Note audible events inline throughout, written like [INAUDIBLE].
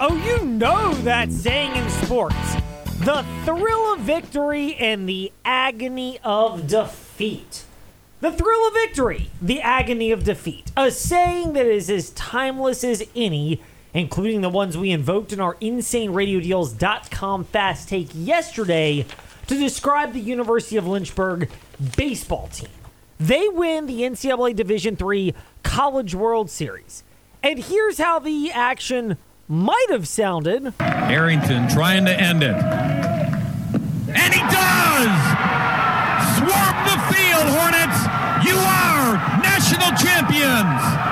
Oh, you know that saying in sports the thrill of victory and the agony of defeat. The thrill of victory, the agony of defeat. A saying that is as timeless as any, including the ones we invoked in our InsaneRadioDeals.com fast take yesterday to describe the University of Lynchburg baseball team. They win the NCAA Division III College World Series. And here's how the action might have sounded. Arrington trying to end it. And he does! Swarm the field, Hornets! You are national champions!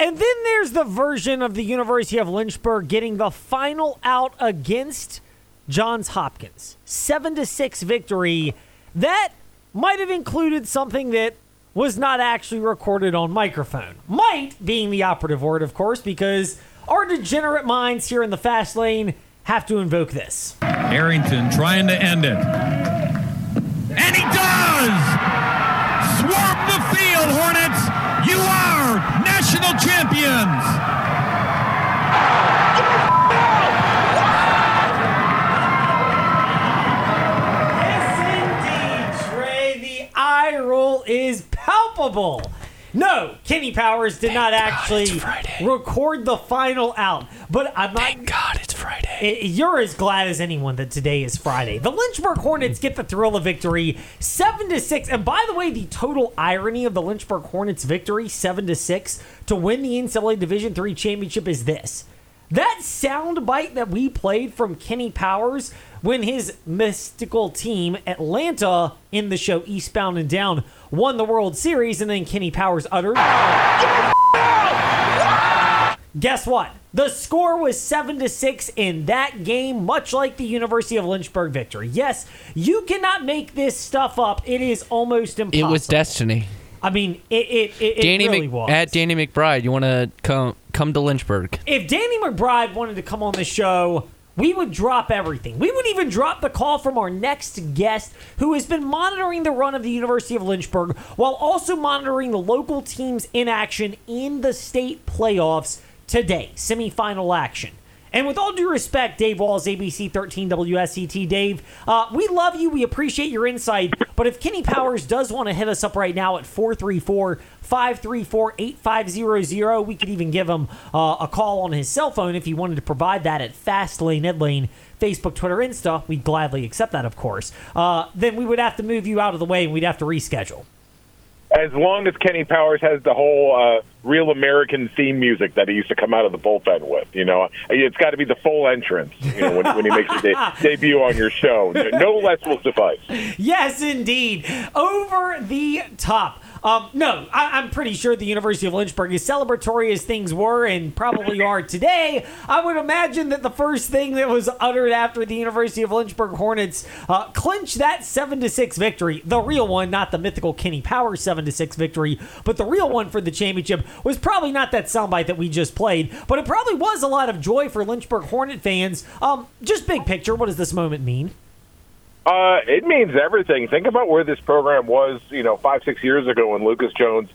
And then there's the version of the University of Lynchburg getting the final out against Johns Hopkins. 7 to 6 victory. That might have included something that was not actually recorded on microphone. Might being the operative word, of course, because our degenerate minds here in the fast lane have to invoke this. Arrington trying to end it. And he does! Swarm the field, Hornets! You are national champions! Is palpable. No, Kenny Powers did not actually record the final out. But I'm not. Thank God it's Friday. You're as glad as anyone that today is Friday. The Lynchburg Hornets get the thrill of victory, seven to six. And by the way, the total irony of the Lynchburg Hornets' victory, seven to six, to win the NCAA Division three championship is this: that sound bite that we played from Kenny Powers when his mystical team Atlanta in the show Eastbound and Down won the World Series, and then Kenny Powers uttered. Guess what? The score was 7 to 6 in that game, much like the University of Lynchburg victory. Yes, you cannot make this stuff up. It is almost impossible. It was destiny. I mean, it it, it, Danny it really Mc- was. at Danny McBride, you want to come come to Lynchburg? if Danny McBride wanted to come on the show, we would drop everything. We would even drop the call from our next guest, who has been monitoring the run of the University of Lynchburg while also monitoring the local teams in action in the state playoffs today, semifinal action. And with all due respect, Dave Walls, ABC 13 WSET, Dave, uh, we love you. We appreciate your insight. But if Kenny Powers does want to hit us up right now at 434 534 8500, we could even give him uh, a call on his cell phone if he wanted to provide that at Fastlane, Edlane, Facebook, Twitter, Insta. We'd gladly accept that, of course. Uh, then we would have to move you out of the way and we'd have to reschedule. As long as Kenny Powers has the whole uh, real American theme music that he used to come out of the bullpen with. You know, it's got to be the full entrance. You know, when, when he makes his de- [LAUGHS] debut on your show, no less will suffice. Yes, indeed. Over the top. Um, no, I, I'm pretty sure the University of Lynchburg, as celebratory as things were and probably [LAUGHS] are today, I would imagine that the first thing that was uttered after the University of Lynchburg Hornets uh, clinched that seven to six victory, the real one, not the mythical Kenny Powers seven to six victory, but the real one for the championship was probably not that soundbite that we just played, but it probably was a lot of joy for Lynchburg Hornet fans. Um, just big picture, what does this moment mean? Uh, it means everything. Think about where this program was, you know, five, six years ago when Lucas Jones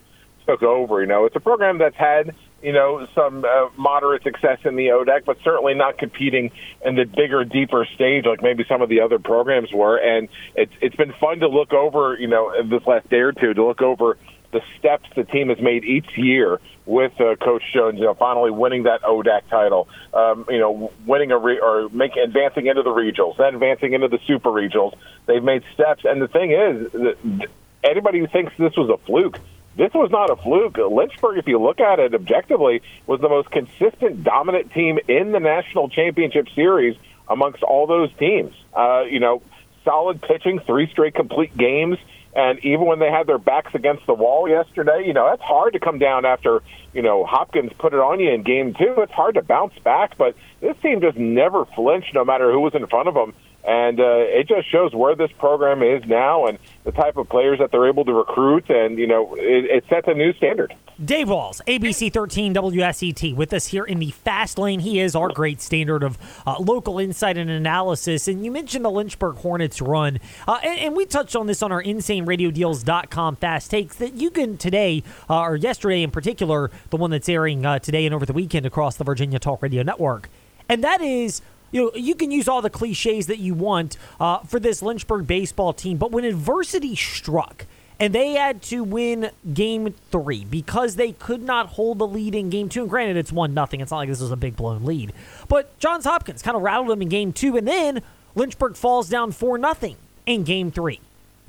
took over. You know, it's a program that's had, you know, some uh, moderate success in the ODAC, but certainly not competing in the bigger, deeper stage like maybe some of the other programs were. And it's it's been fun to look over, you know, this last day or two to look over the steps the team has made each year with uh, Coach Jones. You know, finally winning that ODAC title. Um, you know, winning a re- or making advancing into the regionals, then advancing into the super regionals. They've made steps, and the thing is, anybody who thinks this was a fluke. This was not a fluke. Lynchburg, if you look at it objectively, was the most consistent, dominant team in the national championship series amongst all those teams. Uh, you know, solid pitching, three straight complete games. And even when they had their backs against the wall yesterday, you know, that's hard to come down after, you know, Hopkins put it on you in game two. It's hard to bounce back, but this team just never flinched no matter who was in front of them. And uh, it just shows where this program is now and the type of players that they're able to recruit. And, you know, it, it sets a new standard. Dave Walls, ABC 13 WSET, with us here in the fast lane. He is our great standard of uh, local insight and analysis. And you mentioned the Lynchburg Hornets run. Uh, and, and, we touched on this on our InsaneRadioDeals.com fast takes that you can today, uh, or yesterday in particular, the one that's airing uh, today and over the weekend across the Virginia Talk Radio Network. And that is you know, you can use all the cliches that you want uh, for this Lynchburg baseball team, but when adversity struck, and they had to win game three because they could not hold the lead in game two. And granted, it's one nothing. It's not like this was a big blown lead. But Johns Hopkins kind of rattled them in game two, and then Lynchburg falls down four nothing in game three.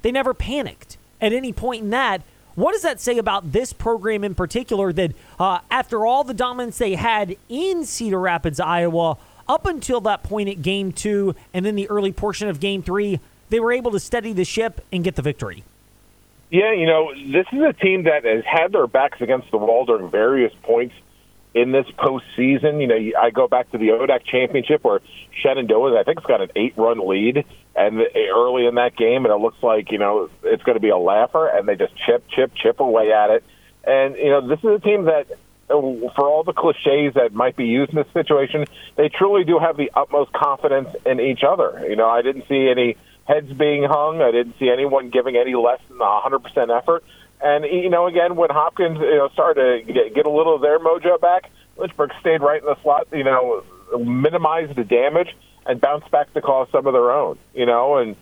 They never panicked at any point in that. What does that say about this program in particular? That uh, after all the dominance they had in Cedar Rapids, Iowa, up until that point at game two, and then the early portion of game three, they were able to steady the ship and get the victory. Yeah, you know, this is a team that has had their backs against the wall during various points in this postseason. You know, I go back to the ODAC championship where Shenandoah, I think, has got an eight-run lead, and early in that game, and it looks like you know it's going to be a laugher, and they just chip, chip, chip away at it. And you know, this is a team that, uh, for all the cliches that might be used in this situation, they truly do have the utmost confidence in each other. You know, I didn't see any heads being hung. I didn't see anyone giving any less than 100% effort. And, you know, again, when Hopkins, you know, started to get, get a little of their mojo back, Lynchburg stayed right in the slot, you know, minimized the damage and bounced back to cause some of their own, you know, and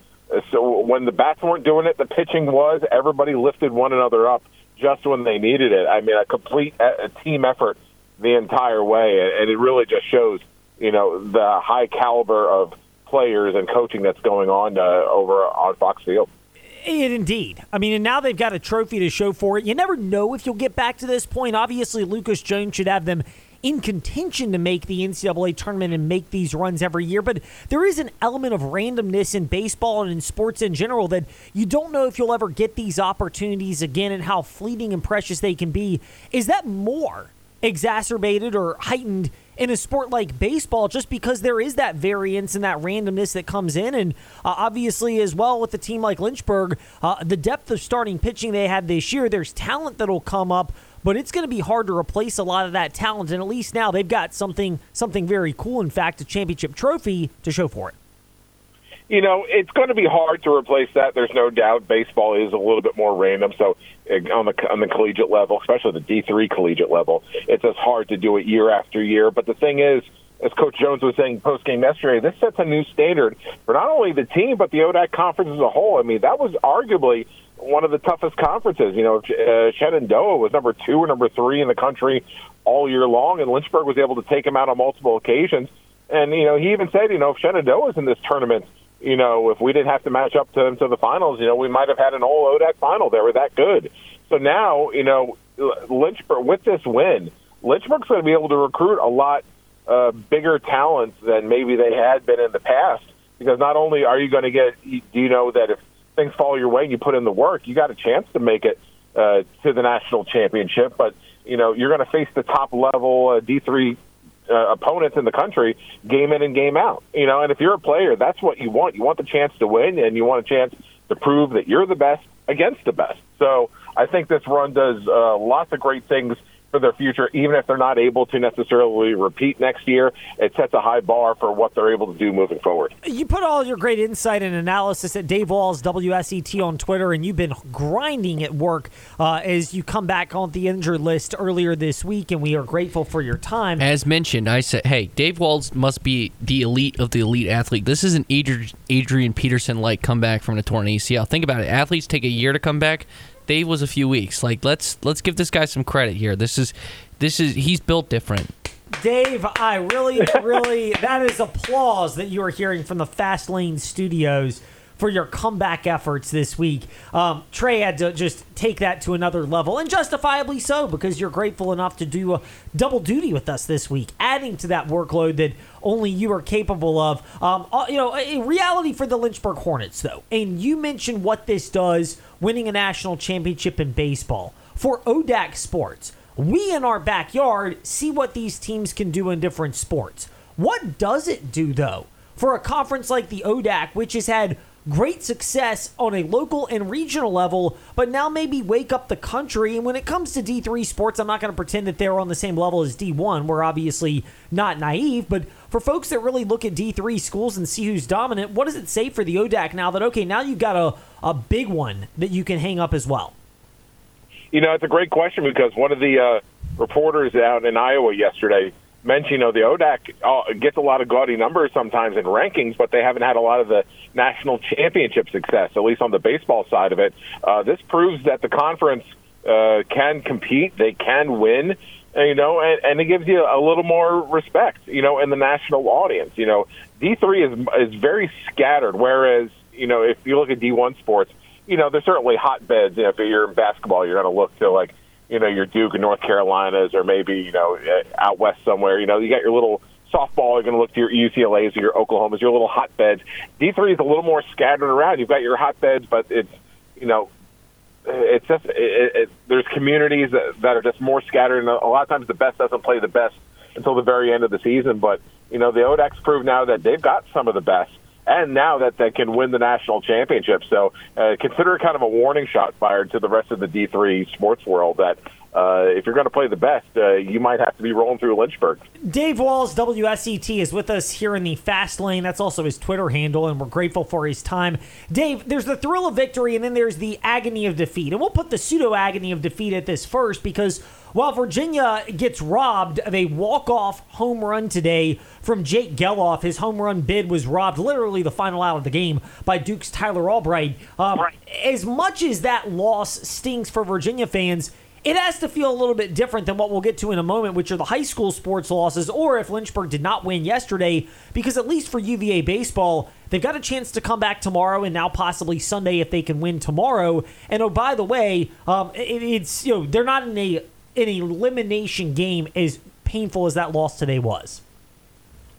so when the bats weren't doing it, the pitching was. Everybody lifted one another up just when they needed it. I mean, a complete a team effort the entire way, and it really just shows, you know, the high caliber of players and coaching that's going on uh, over on Fox Field. It indeed. I mean, and now they've got a trophy to show for it. You never know if you'll get back to this point. Obviously, Lucas Jones should have them in contention to make the NCAA tournament and make these runs every year. But there is an element of randomness in baseball and in sports in general that you don't know if you'll ever get these opportunities again and how fleeting and precious they can be. Is that more exacerbated or heightened in a sport like baseball just because there is that variance and that randomness that comes in. And uh, obviously, as well, with a team like Lynchburg, uh, the depth of starting pitching they had this year, there's talent that'll come up. But it's going to be hard to replace a lot of that talent, and at least now they've got something something very cool. In fact, a championship trophy to show for it you know, it's going to be hard to replace that. There's no doubt. Baseball is a little bit more random. So on the on the collegiate level, especially the D3 collegiate level, it's as hard to do it year after year. But the thing is, as Coach Jones was saying post game yesterday, this sets a new standard for not only the team but the ODAC conference as a whole. I mean, that was arguably one of the toughest conferences. You know, uh, Shenandoah was number two or number three in the country all year long, and Lynchburg was able to take him out on multiple occasions. And you know, he even said, you know, if Shenandoah was in this tournament you know, if we didn't have to match up to them to the finals, you know, we might have had an all ODAC final. They were that good. So now, you know, Lynchburg with this win, Lynchburg's going to be able to recruit a lot uh, bigger talents than maybe they had been in the past. Because not only are you going to get, do you know that if things fall your way and you put in the work, you got a chance to make it uh, to the national championship. But you know, you're going to face the top level uh, D3 uh, opponents in the country game in and game out. You know, and if you're a player, that's what you want. You want the chance to win, and you want a chance to prove that you're the best against the best. So I think this run does uh, lots of great things for their future, even if they're not able to necessarily repeat next year. It sets a high bar for what they're able to do moving forward. You put all your great insight and analysis at Dave Walls WSET on Twitter, and you've been grinding at work uh, as you come back on the injured list earlier this week, and we are grateful for your time. As mentioned, I said, hey, Dave Walls must be the elite of the elite athlete. This is an Adrian Peterson like comeback from the torn ACL. Think about it. Athletes take a year to come back. Dave was a few weeks. Like let's let's give this guy some credit here. This is this is he's built different. Dave, I really, really, that is applause that you are hearing from the Fast Lane Studios for your comeback efforts this week. Um, Trey had to just take that to another level, and justifiably so, because you're grateful enough to do a double duty with us this week, adding to that workload that only you are capable of. Um, uh, you know, a reality for the Lynchburg Hornets, though, and you mentioned what this does winning a national championship in baseball for ODAC sports. We in our backyard see what these teams can do in different sports. What does it do, though, for a conference like the ODAC, which has had great success on a local and regional level, but now maybe wake up the country. And when it comes to D3 sports, I'm not going to pretend that they're on the same level as D1. We're obviously not naive, but for folks that really look at D3 schools and see who's dominant, what does it say for the ODAC now that, okay, now you've got a, a big one that you can hang up as well? You know, it's a great question because one of the uh, reporters out in Iowa yesterday mentioned, you know, the ODAC uh, gets a lot of gaudy numbers sometimes in rankings, but they haven't had a lot of the national championship success, at least on the baseball side of it. Uh, this proves that the conference uh, can compete, they can win, you know, and, and it gives you a little more respect, you know, in the national audience. You know, D3 is is very scattered, whereas you know if you look at D1 sports, you know, there's certainly hotbeds. You know, if you're in basketball, you're going to look to like you know your Duke and North Carolinas, or maybe you know uh, out west somewhere. You know, you got your little softball. You're going to look to your UCLA's or your Oklahomas, your little hotbeds. D3 is a little more scattered around. You've got your hotbeds, but it's you know it's just it, it, there's communities that, that are just more scattered, and a lot of times the best doesn't play the best until the very end of the season. But you know the ODAC's proved now that they've got some of the best, and now that they can win the national championship. So uh, consider it kind of a warning shot fired to the rest of the D3 sports world that uh, if you're going to play the best, uh, you might have to be rolling through Lynchburg. Dave Walls, WSET, is with us here in the fast lane. That's also his Twitter handle, and we're grateful for his time. Dave, there's the thrill of victory, and then there's the agony of defeat. And we'll put the pseudo agony of defeat at this first because while Virginia gets robbed of a walk-off home run today from Jake Gelof, his home run bid was robbed literally the final out of the game by Duke's Tyler Albright. Um, right. As much as that loss stings for Virginia fans, it has to feel a little bit different than what we'll get to in a moment, which are the high school sports losses, or if Lynchburg did not win yesterday, because at least for UVA baseball, they've got a chance to come back tomorrow and now possibly Sunday if they can win tomorrow. And oh, by the way, um, it, it's you know they're not in a an elimination game as painful as that loss today was.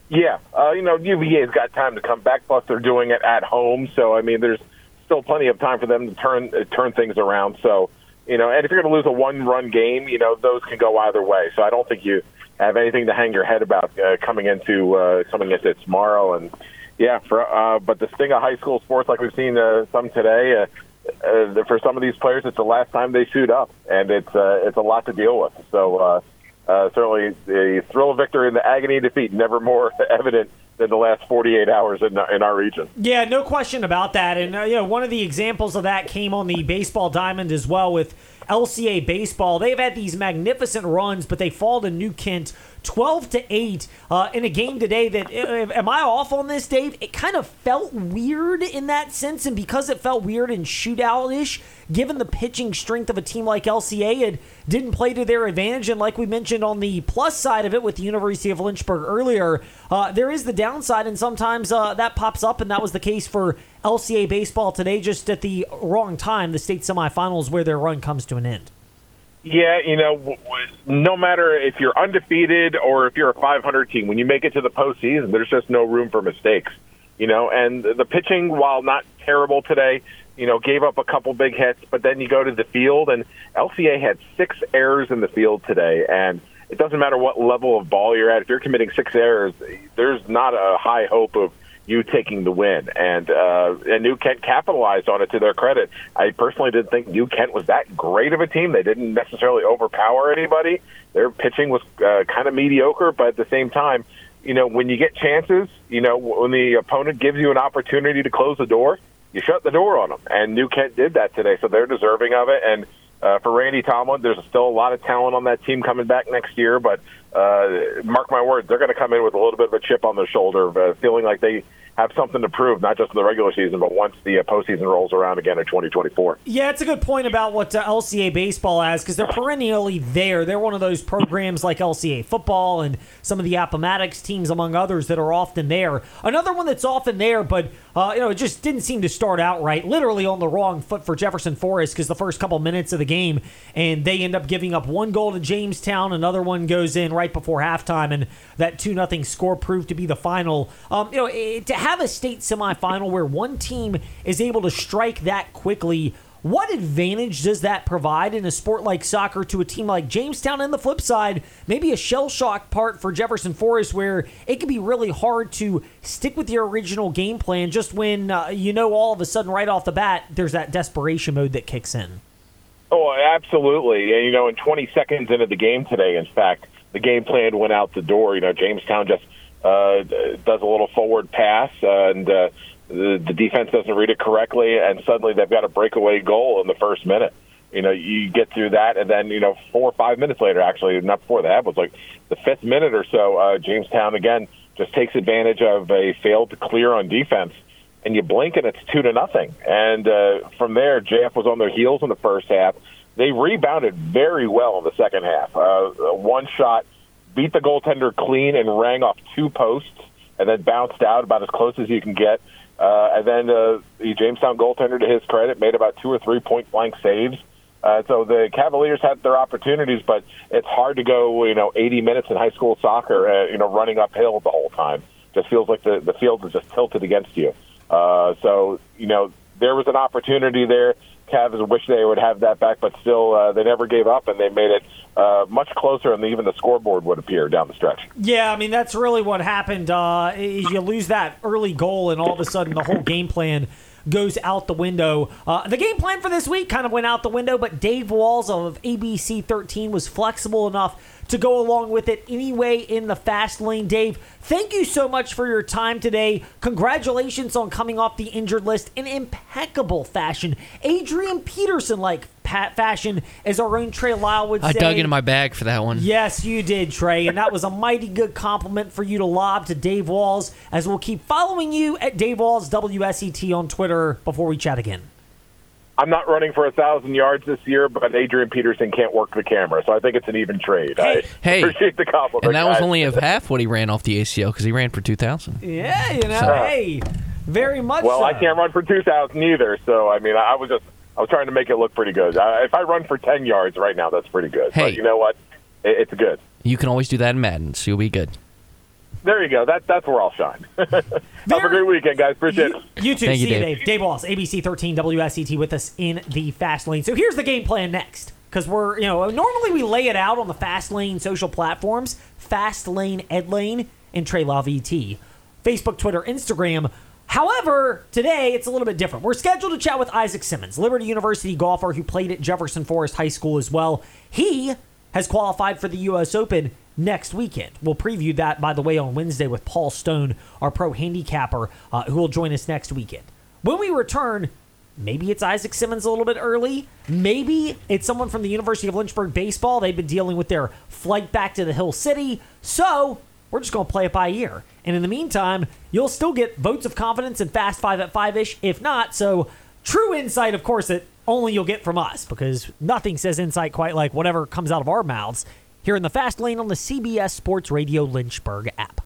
Yeah, uh, you know UVA's got time to come back. Plus, they're doing it at home, so I mean, there's still plenty of time for them to turn uh, turn things around. So you know, and if you're going to lose a one-run game, you know those can go either way. So I don't think you have anything to hang your head about uh, coming into uh, coming into tomorrow. And yeah, for uh, but the sting of high school sports, like we've seen uh, some today, uh, uh, for some of these players, it's the last time they suit up, and it's uh, it's a lot to deal with. So uh, uh, certainly, the thrill of victory and the agony of defeat never more [LAUGHS] evident than the last 48 hours in, in our region. Yeah, no question about that. And, uh, you know, one of the examples of that came on the baseball diamond as well with LCA baseball. They've had these magnificent runs, but they fall to New Kent 12 to 8 uh, in a game today that am I off on this Dave? It kind of felt weird in that sense and because it felt weird and shootout-ish given the pitching strength of a team like LCA it didn't play to their advantage and like we mentioned on the plus side of it with the University of Lynchburg earlier uh, there is the downside and sometimes uh, that pops up and that was the case for LCA baseball today just at the wrong time the state semifinals where their run comes to an end yeah, you know, no matter if you're undefeated or if you're a 500 team, when you make it to the postseason, there's just no room for mistakes. You know, and the pitching, while not terrible today, you know, gave up a couple big hits, but then you go to the field, and LCA had six errors in the field today, and it doesn't matter what level of ball you're at. If you're committing six errors, there's not a high hope of you taking the win. And uh, and New Kent capitalized on it to their credit. I personally didn't think New Kent was that great of a team. They didn't necessarily overpower anybody. Their pitching was uh, kind of mediocre, but at the same time, you know, when you get chances, you know, when the opponent gives you an opportunity to close the door, you shut the door on them. And New Kent did that today, so they're deserving of it. And uh, for Randy Tomlin, there's still a lot of talent on that team coming back next year, but uh, mark my words, they're going to come in with a little bit of a chip on their shoulder, uh, feeling like they have something to prove, not just in the regular season, but once the uh, postseason rolls around again in 2024. Yeah, it's a good point about what uh, LCA baseball has because they're perennially there. They're one of those programs like LCA football and some of the Appomattox teams, among others, that are often there. Another one that's often there, but uh, you know, it just didn't seem to start out right. Literally on the wrong foot for Jefferson Forest because the first couple minutes of the game, and they end up giving up one goal to Jamestown. Another one goes in right before halftime, and that two nothing score proved to be the final. Um, you know, it, to have a state semifinal where one team is able to strike that quickly What advantage does that provide in a sport like soccer to a team like Jamestown? And the flip side, maybe a shell shock part for Jefferson Forest where it can be really hard to stick with your original game plan just when uh, you know all of a sudden, right off the bat, there's that desperation mode that kicks in. Oh, absolutely. And, you know, in 20 seconds into the game today, in fact, the game plan went out the door. You know, Jamestown just uh, does a little forward pass, and uh, the, defense doesn't read it correctly, and suddenly they've got a breakaway goal in the first minute. You know, you get through that, and then you know, four or five minutes later, actually, not before that, was like the fifth minute or so. Uh, Jamestown again just takes advantage of a failed clear on defense, and you blink and it's two to nothing. And uh, from there, JF was on their heels in the first half. They rebounded very well in the second half. Uh, one shot beat the goaltender clean and rang off two posts, and then bounced out about as close as you can get. Uh, and then uh, the Jamestown goaltender, to his credit, made about two or three point blank saves. Uh, so the Cavaliers had their opportunities, but it's hard to go, you know, 80 minutes in high school soccer, uh, you know, running uphill the whole time. Just feels like the the field is just tilted against you. Uh, so you know, there was an opportunity there. Cavs wish they would have that back, but still, uh, they never gave up, and they made it uh, much closer than even the scoreboard would appear down the stretch. Yeah, I mean that's really what happened. Uh, you lose that early goal, and all of a sudden the whole game plan goes out the window. Uh, the game plan for this week kind of went out the window, but Dave Walls of ABC 13 was flexible enough to go along with it anyway in the fast lane. Dave, thank you so much for your time today. Congratulations on coming off the injured list in impeccable fashion. Adrian Peterson like fashion, as our own Trey Lyle would say. I dug into my bag for that one. Yes, you did, Trey, and that was a mighty good compliment for you to lob to Dave Walls. As we'll keep following you at Dave Walls WSET on Twitter before we chat again. I'm not running for a thousand yards this year, but Adrian Peterson can't work the camera, so I think it's an even trade. Hey, I hey, appreciate the compliment. And that was only of half what he ran off the ACL because he ran for two thousand. Yeah, you know, hey, very much. Well, so. I can't run for two thousand either, so I mean, I was just I was trying to make it look pretty good. Uh, if I run for ten yards right now, that's pretty good. Hey. But you know what? It, it's good. You can always do that in Madden, so you'll be good. There you go. That that's where I'll shine. [LAUGHS] Have a great weekend, guys. Appreciate You, it. you too. Thank See you, you, Dave. Dave. Dave Walls, ABC 13 WSET with us in the fast lane. So here's the game plan next. Because we're, you know, normally we lay it out on the fast lane social platforms Fast Lane, Ed Lane, and Trey Love ET. Facebook, Twitter, Instagram. However, today it's a little bit different. We're scheduled to chat with Isaac Simmons, Liberty University golfer who played at Jefferson Forest High School as well. He has qualified for the U.S. Open next weekend. We'll preview that, by the way, on Wednesday with Paul Stone, our pro handicapper, uh, who will join us next weekend. When we return, maybe it's Isaac Simmons a little bit early. Maybe it's someone from the University of Lynchburg baseball. They've been dealing with their flight back to the Hill City. So we're just going to play it by ear. And in the meantime, you'll still get votes of confidence and Fast Five at Five ish, if not. So true insight, of course, that only you'll get from us because nothing says insight quite like whatever comes out of our mouths here in the Fast Lane on the CBS Sports Radio Lynchburg app.